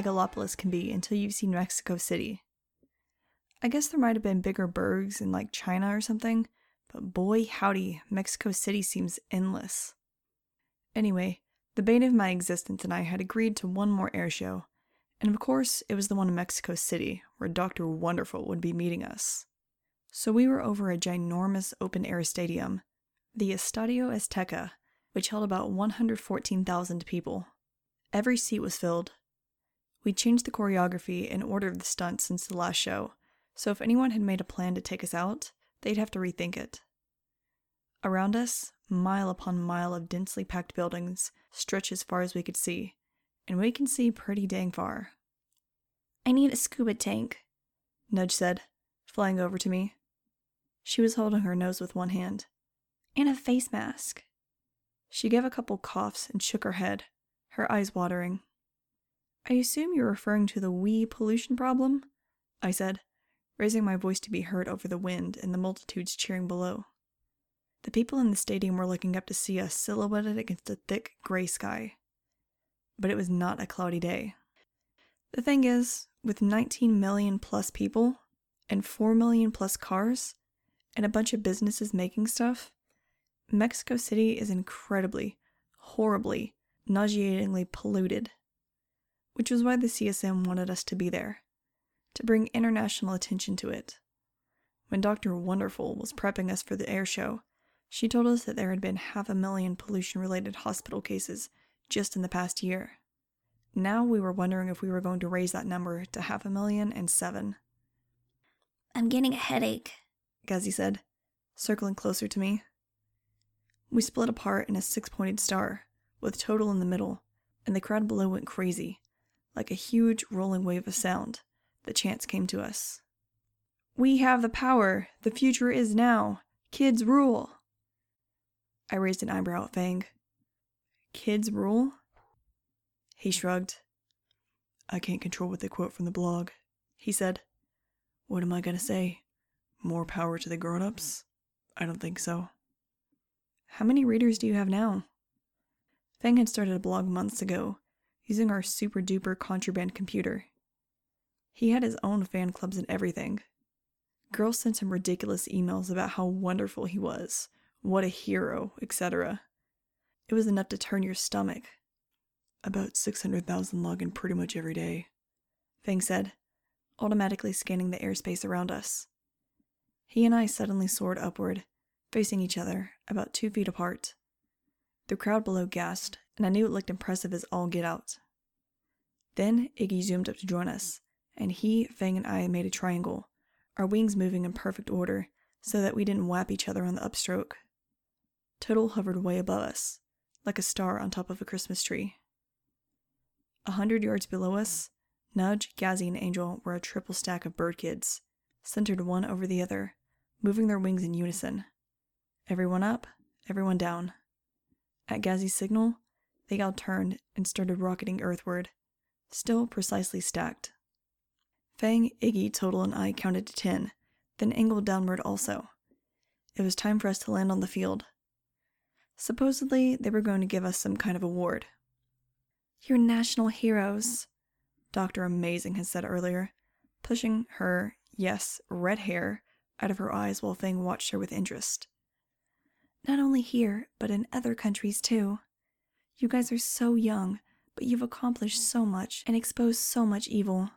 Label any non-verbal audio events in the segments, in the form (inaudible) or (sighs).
megalopolis can be until you've seen Mexico City. I guess there might have been bigger burgs in like China or something, but boy howdy, Mexico City seems endless. Anyway, the bane of my existence and I had agreed to one more air show, and of course it was the one in Mexico City, where Dr. Wonderful would be meeting us. So we were over a ginormous open air stadium, the Estadio Azteca, which held about 114,000 people. Every seat was filled. We changed the choreography and order of the stunts since the last show, so if anyone had made a plan to take us out, they'd have to rethink it. Around us, mile upon mile of densely packed buildings stretch as far as we could see, and we can see pretty dang far. I need a scuba tank, Nudge said, flying over to me. She was holding her nose with one hand. And a face mask. She gave a couple coughs and shook her head, her eyes watering. I assume you're referring to the wee pollution problem? I said, raising my voice to be heard over the wind and the multitudes cheering below. The people in the stadium were looking up to see us silhouetted against a thick gray sky. But it was not a cloudy day. The thing is, with 19 million plus people, and 4 million plus cars, and a bunch of businesses making stuff, Mexico City is incredibly, horribly, nauseatingly polluted. Which was why the CSM wanted us to be there, to bring international attention to it. When Dr. Wonderful was prepping us for the air show, she told us that there had been half a million pollution related hospital cases just in the past year. Now we were wondering if we were going to raise that number to half a million and seven. I'm getting a headache, Gazzy said, circling closer to me. We split apart in a six pointed star, with total in the middle, and the crowd below went crazy, like a huge rolling wave of sound. The chants came to us. We have the power! The future is now! Kids rule! I raised an eyebrow at Fang. Kids rule? He shrugged. I can't control what they quote from the blog, he said. What am I gonna say? More power to the grown ups? I don't think so. How many readers do you have now? Fang had started a blog months ago, using our super duper contraband computer. He had his own fan clubs and everything. Girls sent him ridiculous emails about how wonderful he was, what a hero, etc. It was enough to turn your stomach. About 600,000 log in pretty much every day, Fang said, automatically scanning the airspace around us. He and I suddenly soared upward, facing each other, about two feet apart. The crowd below gasped, and I knew it looked impressive as all get out. Then Iggy zoomed up to join us, and he, Fang, and I made a triangle, our wings moving in perfect order so that we didn't whap each other on the upstroke. Total hovered way above us, like a star on top of a Christmas tree. A hundred yards below us, Nudge, Gazzy, and Angel were a triple stack of bird kids, centered one over the other, moving their wings in unison. Everyone up, everyone down. At Gazzy's signal, they all turned and started rocketing earthward, still precisely stacked. Fang, Iggy, Total, and I counted to ten, then angled downward also. It was time for us to land on the field. Supposedly, they were going to give us some kind of award. You're national heroes, Dr. Amazing had said earlier, pushing her, yes, red hair out of her eyes while Fang watched her with interest. Not only here, but in other countries too. You guys are so young, but you've accomplished so much and exposed so much evil.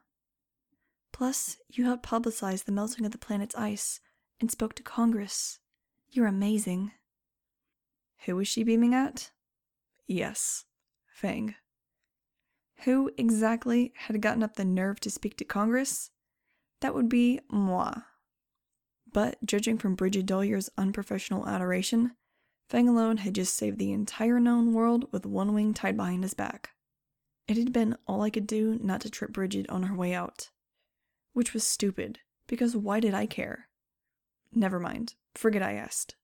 Plus, you helped publicize the melting of the planet's ice and spoke to Congress. You're amazing. Who was she beaming at? Yes, Fang. Who exactly had gotten up the nerve to speak to Congress? That would be moi. But judging from Bridget Dwyer's unprofessional adoration, Fang alone had just saved the entire known world with one wing tied behind his back. It had been all I could do not to trip Bridget on her way out. Which was stupid, because why did I care? Never mind, forget I asked.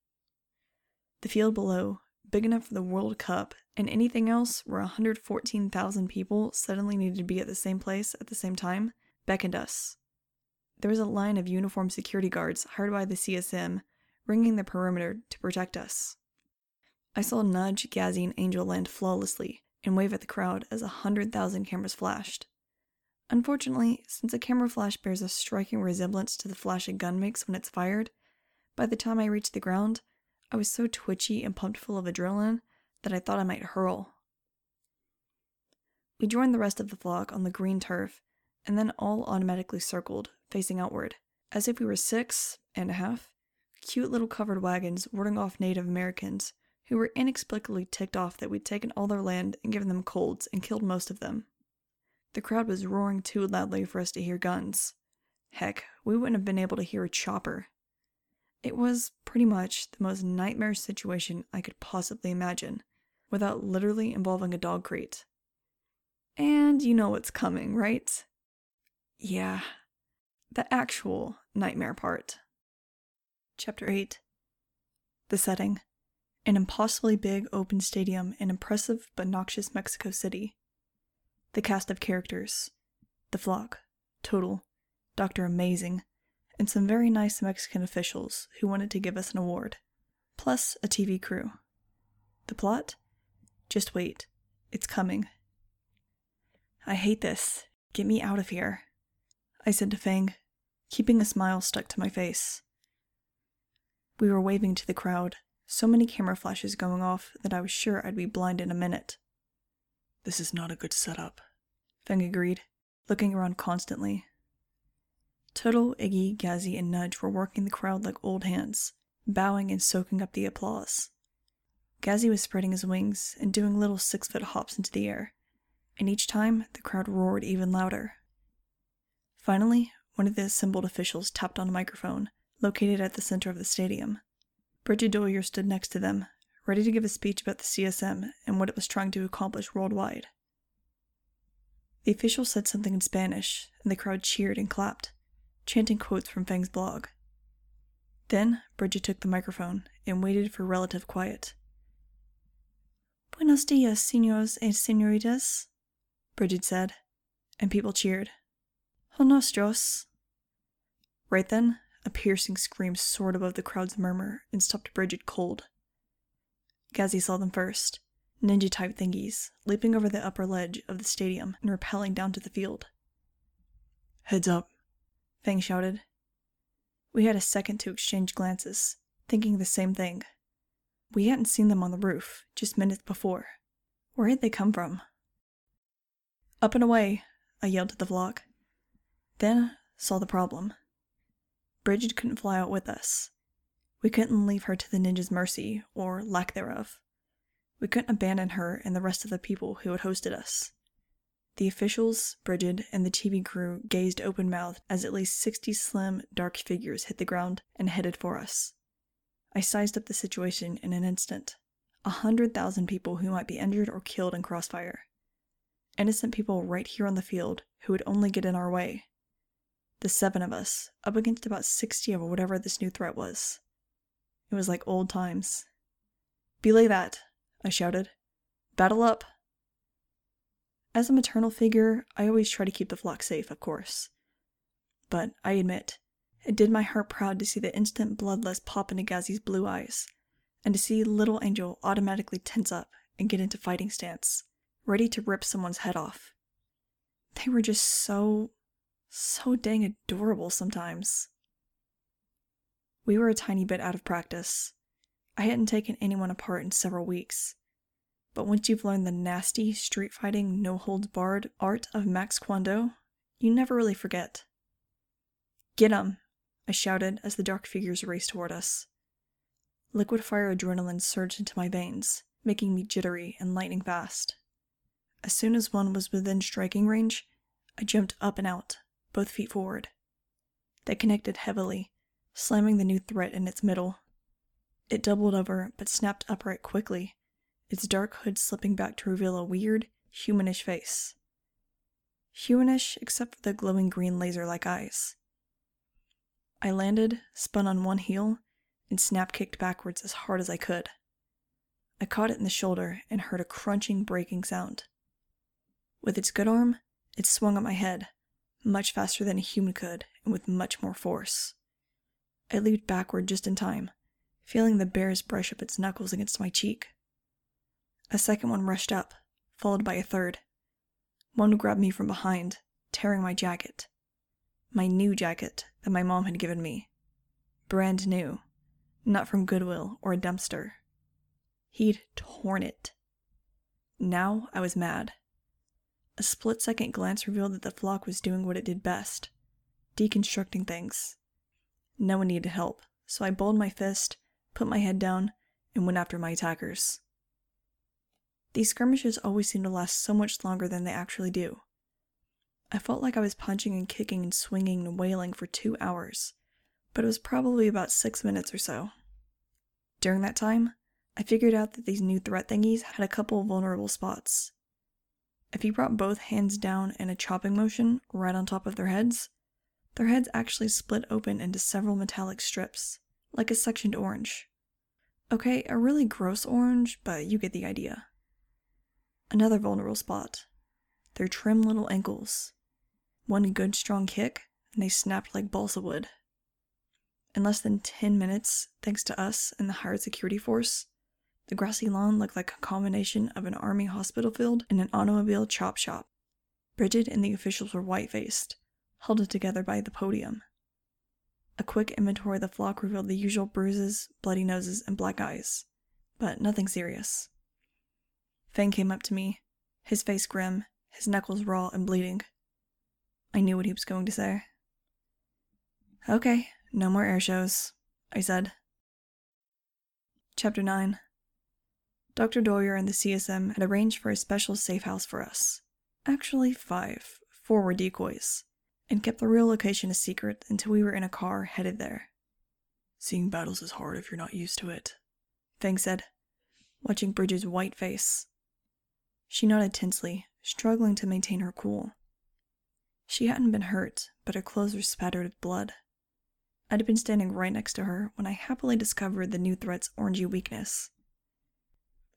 The field below, big enough for the World Cup and anything else where 114,000 people suddenly needed to be at the same place at the same time, beckoned us. There was a line of uniformed security guards hired by the CSM ringing the perimeter to protect us. I saw Nudge, Gazzy, and Angel land flawlessly, and wave at the crowd as a hundred thousand cameras flashed. Unfortunately, since a camera flash bears a striking resemblance to the flash a gun makes when it's fired, by the time I reached the ground, I was so twitchy and pumped full of adrenaline that I thought I might hurl. We joined the rest of the flock on the green turf, and then all automatically circled, facing outward, as if we were six and a half cute little covered wagons warding off Native Americans who were inexplicably ticked off that we'd taken all their land and given them colds and killed most of them. The crowd was roaring too loudly for us to hear guns. Heck, we wouldn't have been able to hear a chopper. It was pretty much the most nightmare situation I could possibly imagine, without literally involving a dog crate. And you know what's coming, right? Yeah, the actual nightmare part. Chapter 8 The setting An impossibly big open stadium in impressive but noxious Mexico City. The cast of characters The Flock, Total, Dr. Amazing, and some very nice Mexican officials who wanted to give us an award, plus a TV crew. The plot? Just wait, it's coming. I hate this. Get me out of here. I said to Fang, keeping a smile stuck to my face. We were waving to the crowd, so many camera flashes going off that I was sure I'd be blind in a minute. This is not a good setup, Fang agreed, looking around constantly. Total, Iggy, Gazzy, and Nudge were working the crowd like old hands, bowing and soaking up the applause. Gazzy was spreading his wings and doing little six foot hops into the air, and each time the crowd roared even louder. Finally, one of the assembled officials tapped on a microphone located at the center of the stadium. Bridget Dwyer stood next to them, ready to give a speech about the CSM and what it was trying to accomplish worldwide. The official said something in Spanish, and the crowd cheered and clapped, chanting quotes from Fang's blog. Then Bridget took the microphone and waited for relative quiet. Buenos dias, señores y señoritas, Bridget said, and people cheered. Honostros. Right then, a piercing scream soared above the crowd's murmur and stopped Bridget cold. Gazzy saw them first ninja type thingies, leaping over the upper ledge of the stadium and rappelling down to the field. Heads up, Fang shouted. We had a second to exchange glances, thinking the same thing. We hadn't seen them on the roof just minutes before. Where had they come from? Up and away, I yelled to the flock. Then saw the problem. Bridget couldn't fly out with us. We couldn't leave her to the ninja's mercy, or lack thereof. We couldn't abandon her and the rest of the people who had hosted us. The officials, Bridget, and the TV crew gazed open mouthed as at least 60 slim, dark figures hit the ground and headed for us. I sized up the situation in an instant. A hundred thousand people who might be injured or killed in crossfire. Innocent people right here on the field who would only get in our way. The seven of us, up against about 60 of whatever this new threat was. It was like old times. Belay that, I shouted. Battle up! As a maternal figure, I always try to keep the flock safe, of course. But I admit, it did my heart proud to see the instant bloodlust pop into Gazzy's blue eyes, and to see little Angel automatically tense up and get into fighting stance, ready to rip someone's head off. They were just so so dang adorable sometimes. We were a tiny bit out of practice. I hadn't taken anyone apart in several weeks. But once you've learned the nasty, street fighting, no holds barred art of Max Kwon Do, you never really forget. Get 'em! I shouted as the dark figures raced toward us. Liquid fire adrenaline surged into my veins, making me jittery and lightning fast. As soon as one was within striking range, I jumped up and out, both feet forward. They connected heavily, slamming the new threat in its middle. It doubled over, but snapped upright quickly, its dark hood slipping back to reveal a weird, humanish face. Humanish except for the glowing green laser like eyes. I landed, spun on one heel, and snap kicked backwards as hard as I could. I caught it in the shoulder and heard a crunching, breaking sound. With its good arm, it swung at my head, much faster than a human could, and with much more force. I leaped backward just in time, feeling the bear's brush up its knuckles against my cheek. A second one rushed up, followed by a third. One grabbed me from behind, tearing my jacket. My new jacket that my mom had given me. Brand new, not from Goodwill or a dumpster. He'd torn it. Now I was mad. A split second glance revealed that the flock was doing what it did best deconstructing things. No one needed help, so I balled my fist, put my head down, and went after my attackers. These skirmishes always seem to last so much longer than they actually do. I felt like I was punching and kicking and swinging and wailing for two hours, but it was probably about six minutes or so. During that time, I figured out that these new threat thingies had a couple vulnerable spots. If you brought both hands down in a chopping motion right on top of their heads, their heads actually split open into several metallic strips, like a sectioned orange. Okay, a really gross orange, but you get the idea. Another vulnerable spot their trim little ankles. One good strong kick, and they snapped like balsa wood. In less than 10 minutes, thanks to us and the hired security force, the grassy lawn looked like a combination of an army hospital field and an automobile chop shop. Bridget and the officials were white faced, held together by the podium. A quick inventory of the flock revealed the usual bruises, bloody noses, and black eyes, but nothing serious. Fang came up to me, his face grim, his knuckles raw and bleeding. I knew what he was going to say. Okay, no more air shows, I said. Chapter 9 Dr. Dwyer and the CSM had arranged for a special safe house for us. Actually, five. Four were decoys and kept the real location a secret until we were in a car headed there. Seeing battles is hard if you're not used to it, Fang said, watching Bridget's white face. She nodded tensely, struggling to maintain her cool. She hadn't been hurt, but her clothes were spattered with blood. I'd been standing right next to her when I happily discovered the new threat's orangey weakness.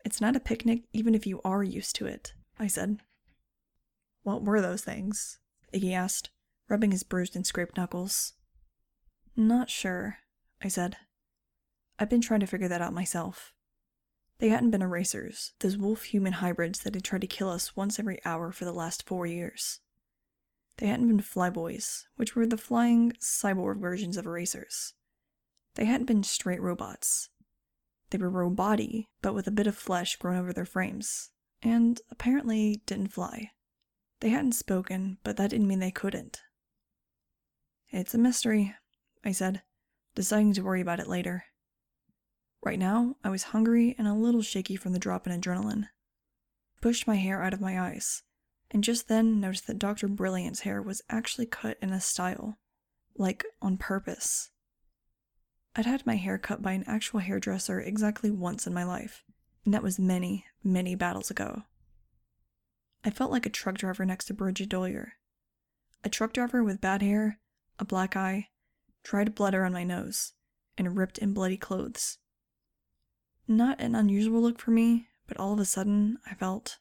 It's not a picnic even if you are used to it, I said. What were those things? Iggy asked rubbing his bruised and scraped knuckles. Not sure, I said. I've been trying to figure that out myself. They hadn't been erasers, those wolf human hybrids that had tried to kill us once every hour for the last four years. They hadn't been flyboys, which were the flying cyborg versions of erasers. They hadn't been straight robots. They were roboti, but with a bit of flesh grown over their frames, and apparently didn't fly. They hadn't spoken, but that didn't mean they couldn't. It's a mystery, I said, deciding to worry about it later. Right now, I was hungry and a little shaky from the drop in adrenaline. Pushed my hair out of my eyes, and just then noticed that Dr. Brilliant's hair was actually cut in a style, like on purpose. I'd had my hair cut by an actual hairdresser exactly once in my life, and that was many, many battles ago. I felt like a truck driver next to Bridget Dwyer. A truck driver with bad hair a black eye, dried blood around my nose, and ripped and bloody clothes. Not an unusual look for me, but all of a sudden I felt.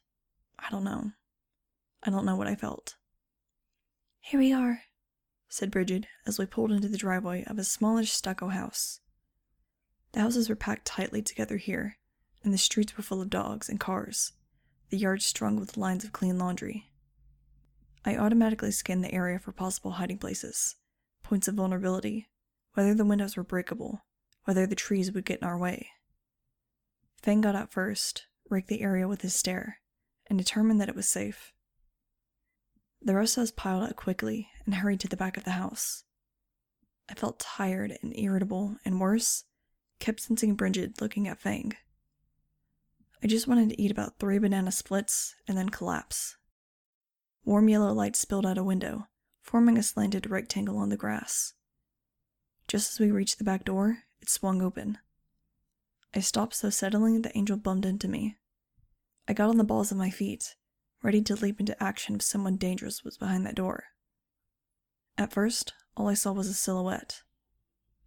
I don't know. I don't know what I felt. Here we are, said Bridget as we pulled into the driveway of a smallish stucco house. The houses were packed tightly together here, and the streets were full of dogs and cars, the yards strung with lines of clean laundry. I automatically scanned the area for possible hiding places points of vulnerability, whether the windows were breakable, whether the trees would get in our way. Fang got out first, raked the area with his stare, and determined that it was safe. The rest of us piled out quickly and hurried to the back of the house. I felt tired and irritable, and worse, kept sensing Bridget looking at Fang. I just wanted to eat about three banana splits and then collapse. Warm yellow light spilled out a window, forming a slanted rectangle on the grass. Just as we reached the back door, it swung open. I stopped so suddenly that Angel bumped into me. I got on the balls of my feet, ready to leap into action if someone dangerous was behind that door. At first, all I saw was a silhouette.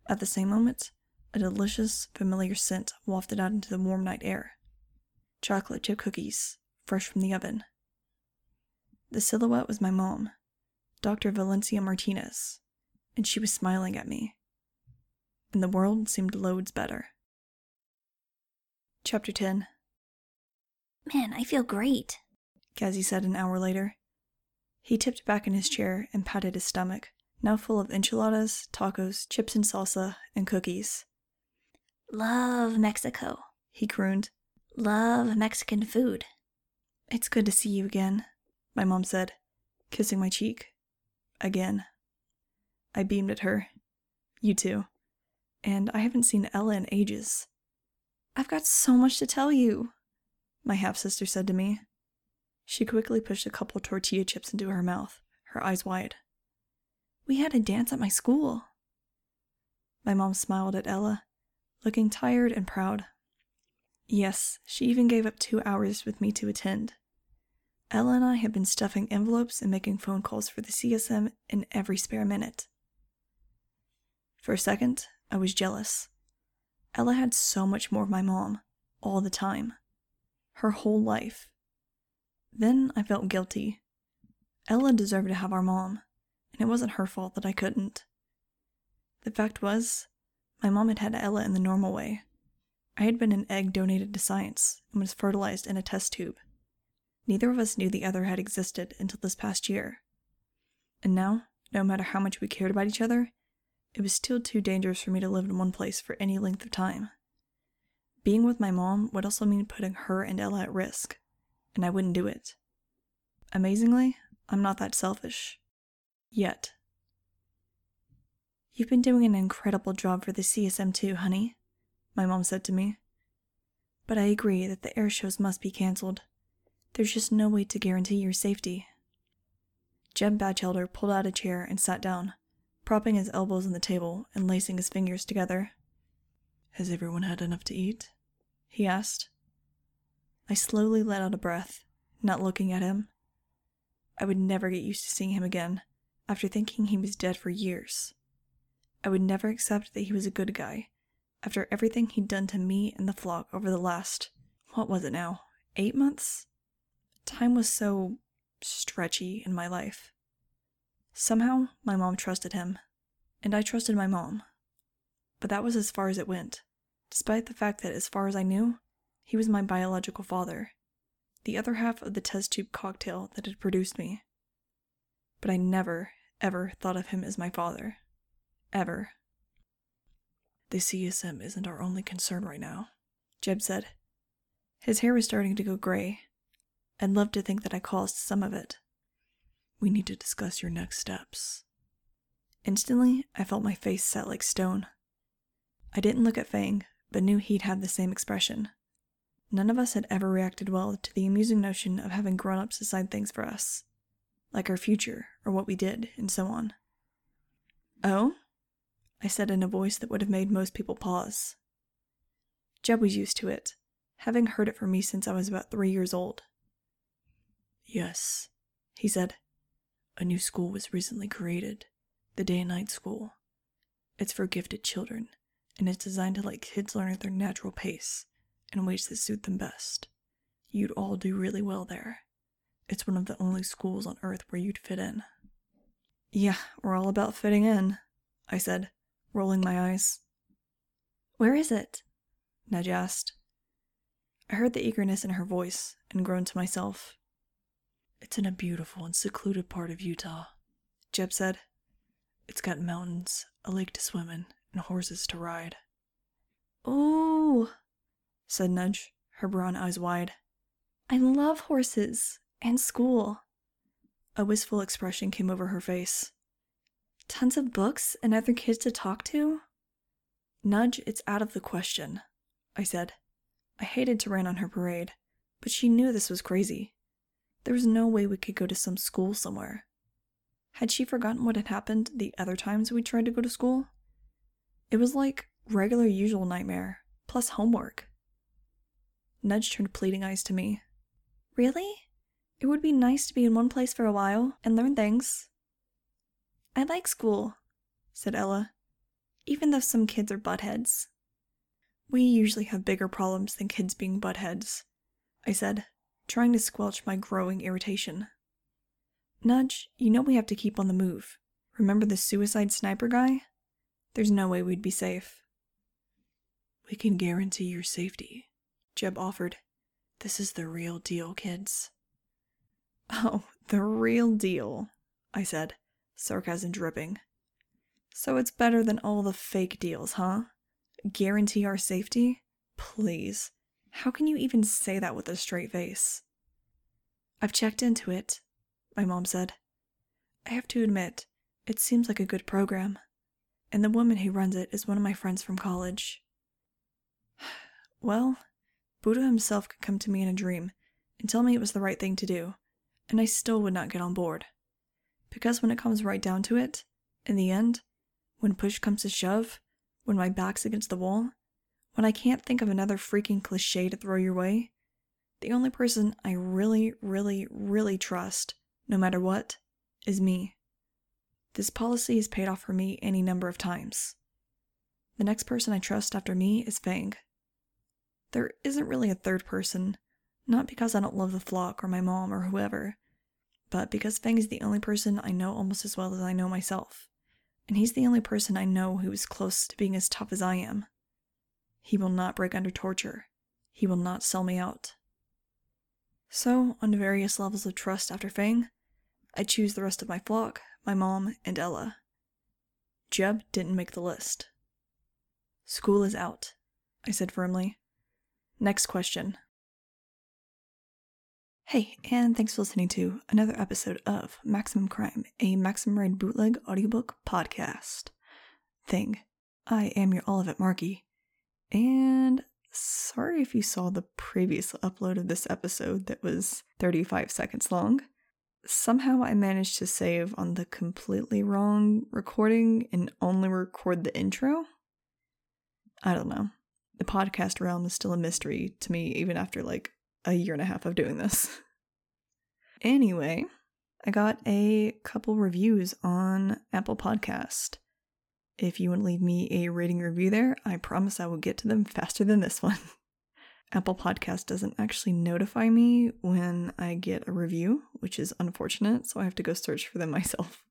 At the same moment, a delicious, familiar scent wafted out into the warm night air. Chocolate chip cookies, fresh from the oven. The silhouette was my mom, Dr. Valencia Martinez, and she was smiling at me. And the world seemed loads better. Chapter 10 Man, I feel great, Gazzy said an hour later. He tipped back in his chair and patted his stomach, now full of enchiladas, tacos, chips and salsa, and cookies. Love Mexico, He crooned. love Mexican food. It's good to see you again, my mom said, kissing my cheek. Again. I beamed at her. You too. And I haven't seen Ella in ages. I've got so much to tell you, my half sister said to me. She quickly pushed a couple tortilla chips into her mouth, her eyes wide. We had a dance at my school. My mom smiled at Ella, looking tired and proud. Yes, she even gave up two hours with me to attend. Ella and I had been stuffing envelopes and making phone calls for the CSM in every spare minute. For a second, I was jealous. Ella had so much more of my mom, all the time. Her whole life. Then I felt guilty. Ella deserved to have our mom, and it wasn't her fault that I couldn't. The fact was, my mom had had Ella in the normal way. I had been an egg donated to science and was fertilized in a test tube. Neither of us knew the other had existed until this past year. And now, no matter how much we cared about each other, it was still too dangerous for me to live in one place for any length of time. Being with my mom would also mean putting her and Ella at risk, and I wouldn't do it. Amazingly, I'm not that selfish. Yet. You've been doing an incredible job for the CSM too, honey, my mom said to me. But I agree that the air shows must be cancelled. There's just no way to guarantee your safety. Jeb Batchelder pulled out a chair and sat down, propping his elbows on the table and lacing his fingers together. Has everyone had enough to eat? he asked. I slowly let out a breath, not looking at him. I would never get used to seeing him again after thinking he was dead for years. I would never accept that he was a good guy after everything he'd done to me and the flock over the last, what was it now, eight months? Time was so stretchy in my life. Somehow, my mom trusted him, and I trusted my mom. But that was as far as it went, despite the fact that, as far as I knew, he was my biological father, the other half of the test tube cocktail that had produced me. But I never, ever thought of him as my father. Ever. The CSM isn't our only concern right now, Jeb said. His hair was starting to go gray. I'd love to think that I caused some of it. We need to discuss your next steps. Instantly, I felt my face set like stone. I didn't look at Fang, but knew he'd have the same expression. None of us had ever reacted well to the amusing notion of having grown ups decide things for us, like our future or what we did, and so on. Oh? I said in a voice that would have made most people pause. Jeb was used to it, having heard it from me since I was about three years old. Yes, he said. A new school was recently created, the day and night school. It's for gifted children, and it's designed to let kids learn at their natural pace in ways that suit them best. You'd all do really well there. It's one of the only schools on Earth where you'd fit in. Yeah, we're all about fitting in, I said, rolling my eyes. Where is it? Nudge asked. I heard the eagerness in her voice and groaned to myself. It's in a beautiful and secluded part of Utah, Jeb said. It's got mountains, a lake to swim in, and horses to ride. Ooh, said Nudge, her brown eyes wide. I love horses and school. A wistful expression came over her face. Tons of books and other kids to talk to? Nudge, it's out of the question, I said. I hated to rain on her parade, but she knew this was crazy. There was no way we could go to some school somewhere. Had she forgotten what had happened the other times we tried to go to school? It was like regular usual nightmare, plus homework. Nudge turned pleading eyes to me. Really? It would be nice to be in one place for a while and learn things. I like school, said Ella, even though some kids are buttheads. We usually have bigger problems than kids being buttheads, I said, trying to squelch my growing irritation. Nudge, you know we have to keep on the move. Remember the suicide sniper guy? There's no way we'd be safe. We can guarantee your safety, Jeb offered. This is the real deal, kids. Oh, the real deal, I said, sarcasm dripping. So it's better than all the fake deals, huh? Guarantee our safety? Please. How can you even say that with a straight face? I've checked into it, my mom said. I have to admit, it seems like a good program. And the woman who runs it is one of my friends from college. (sighs) Well, Buddha himself could come to me in a dream and tell me it was the right thing to do, and I still would not get on board. Because when it comes right down to it, in the end, when push comes to shove, when my back's against the wall, when I can't think of another freaking cliche to throw your way, the only person I really, really, really trust, no matter what, is me. This policy has paid off for me any number of times. The next person I trust after me is Fang. There isn't really a third person, not because I don't love the flock or my mom or whoever, but because Fang is the only person I know almost as well as I know myself, and he's the only person I know who is close to being as tough as I am. He will not break under torture. He will not sell me out. So, on various levels of trust after Fang, I choose the rest of my flock, my mom, and Ella. Jeb didn't make the list. School is out, I said firmly. Next question. Hey, and thanks for listening to another episode of Maximum Crime, a Maximum Ride bootleg audiobook podcast. Thing. I am your Olivet Markey, and sorry if you saw the previous upload of this episode that was 35 seconds long. Somehow I managed to save on the completely wrong recording and only record the intro. I don't know the podcast realm is still a mystery to me, even after like a year and a half of doing this. (laughs) Anyway, I got a couple reviews on Apple Podcast. If you want to leave me a rating review there, I promise I will get to them (laughs) faster than this one. (laughs) Apple Podcast doesn't actually notify me when I get a review, which is unfortunate, so I have to go search for them myself.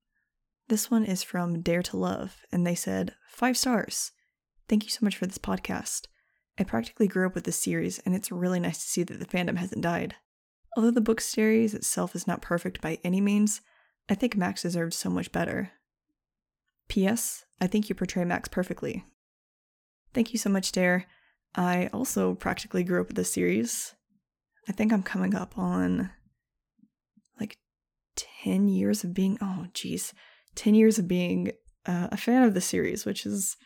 This one is from Dare to Love, and they said, Five stars. Thank you so much for this podcast. I practically grew up with this series, and it's really nice to see that the fandom hasn't died. Although the book series itself is not perfect by any means, I think Max deserved so much better. P.S. I think you portray Max perfectly. Thank you so much, Dare. I also practically grew up with this series. I think I'm coming up on like 10 years of being, oh, geez, 10 years of being uh, a fan of the series, which is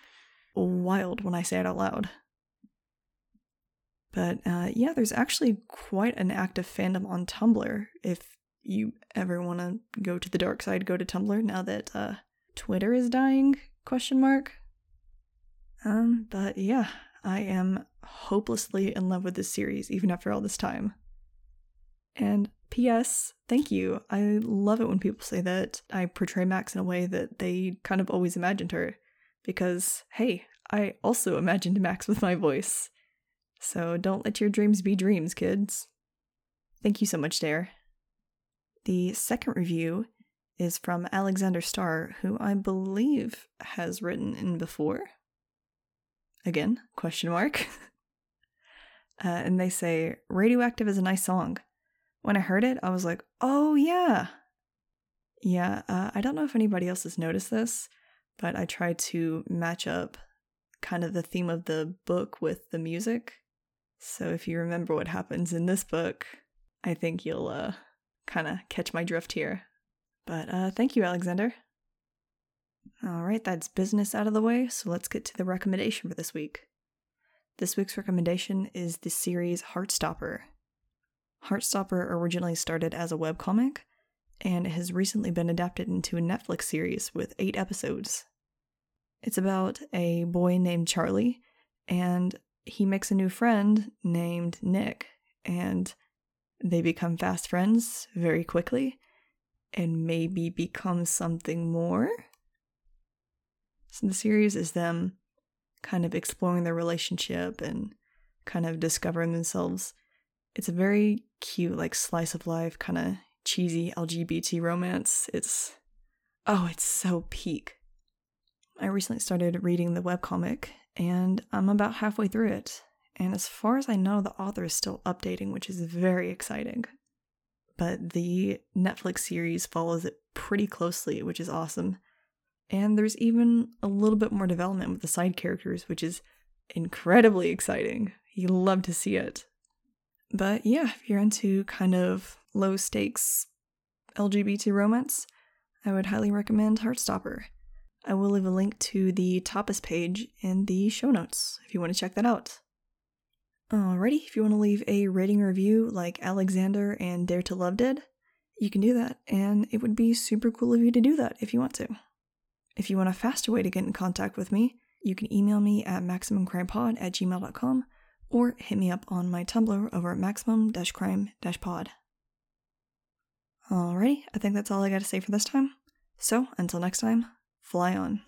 wild when I say it out loud. But uh, yeah, there's actually quite an active fandom on Tumblr. If you ever want to go to the dark side, go to Tumblr now that uh, Twitter is dying? Question mark. Um, but yeah, I am hopelessly in love with this series, even after all this time. And P.S. Thank you. I love it when people say that I portray Max in a way that they kind of always imagined her. Because, hey, I also imagined Max with my voice. So don't let your dreams be dreams, kids. Thank you so much, Dare. The second review is from Alexander Starr, who I believe has written in before. Again, question mark. (laughs) uh, and they say, Radioactive is a nice song. When I heard it, I was like, oh yeah. Yeah, uh, I don't know if anybody else has noticed this, but I tried to match up kind of the theme of the book with the music. So if you remember what happens in this book, I think you'll uh, kind of catch my drift here. But uh, thank you, Alexander. All right, that's business out of the way, so let's get to the recommendation for this week. This week's recommendation is the series Heartstopper. Heartstopper originally started as a webcomic and it has recently been adapted into a Netflix series with eight episodes. It's about a boy named Charlie and he makes a new friend named Nick, and they become fast friends very quickly and maybe become something more. So the series is them kind of exploring their relationship and kind of discovering themselves. It's a very cute, like slice of life, kind of cheesy LGBT romance. It's oh, it's so peak. I recently started reading the webcomic and I'm about halfway through it. And as far as I know, the author is still updating, which is very exciting. but the Netflix series follows it pretty closely, which is awesome. And there's even a little bit more development with the side characters, which is incredibly exciting. You love to see it. But yeah, if you're into kind of low stakes LGBT romance, I would highly recommend Heartstopper. I will leave a link to the Tapas page in the show notes if you want to check that out. Alrighty, if you want to leave a rating review like Alexander and Dare to Love did, you can do that, and it would be super cool of you to do that if you want to. If you want a faster way to get in contact with me, you can email me at maximumcrimepod at gmail.com or hit me up on my Tumblr over at maximum-crime-pod. Alrighty, I think that's all I got to say for this time. So, until next time, fly on.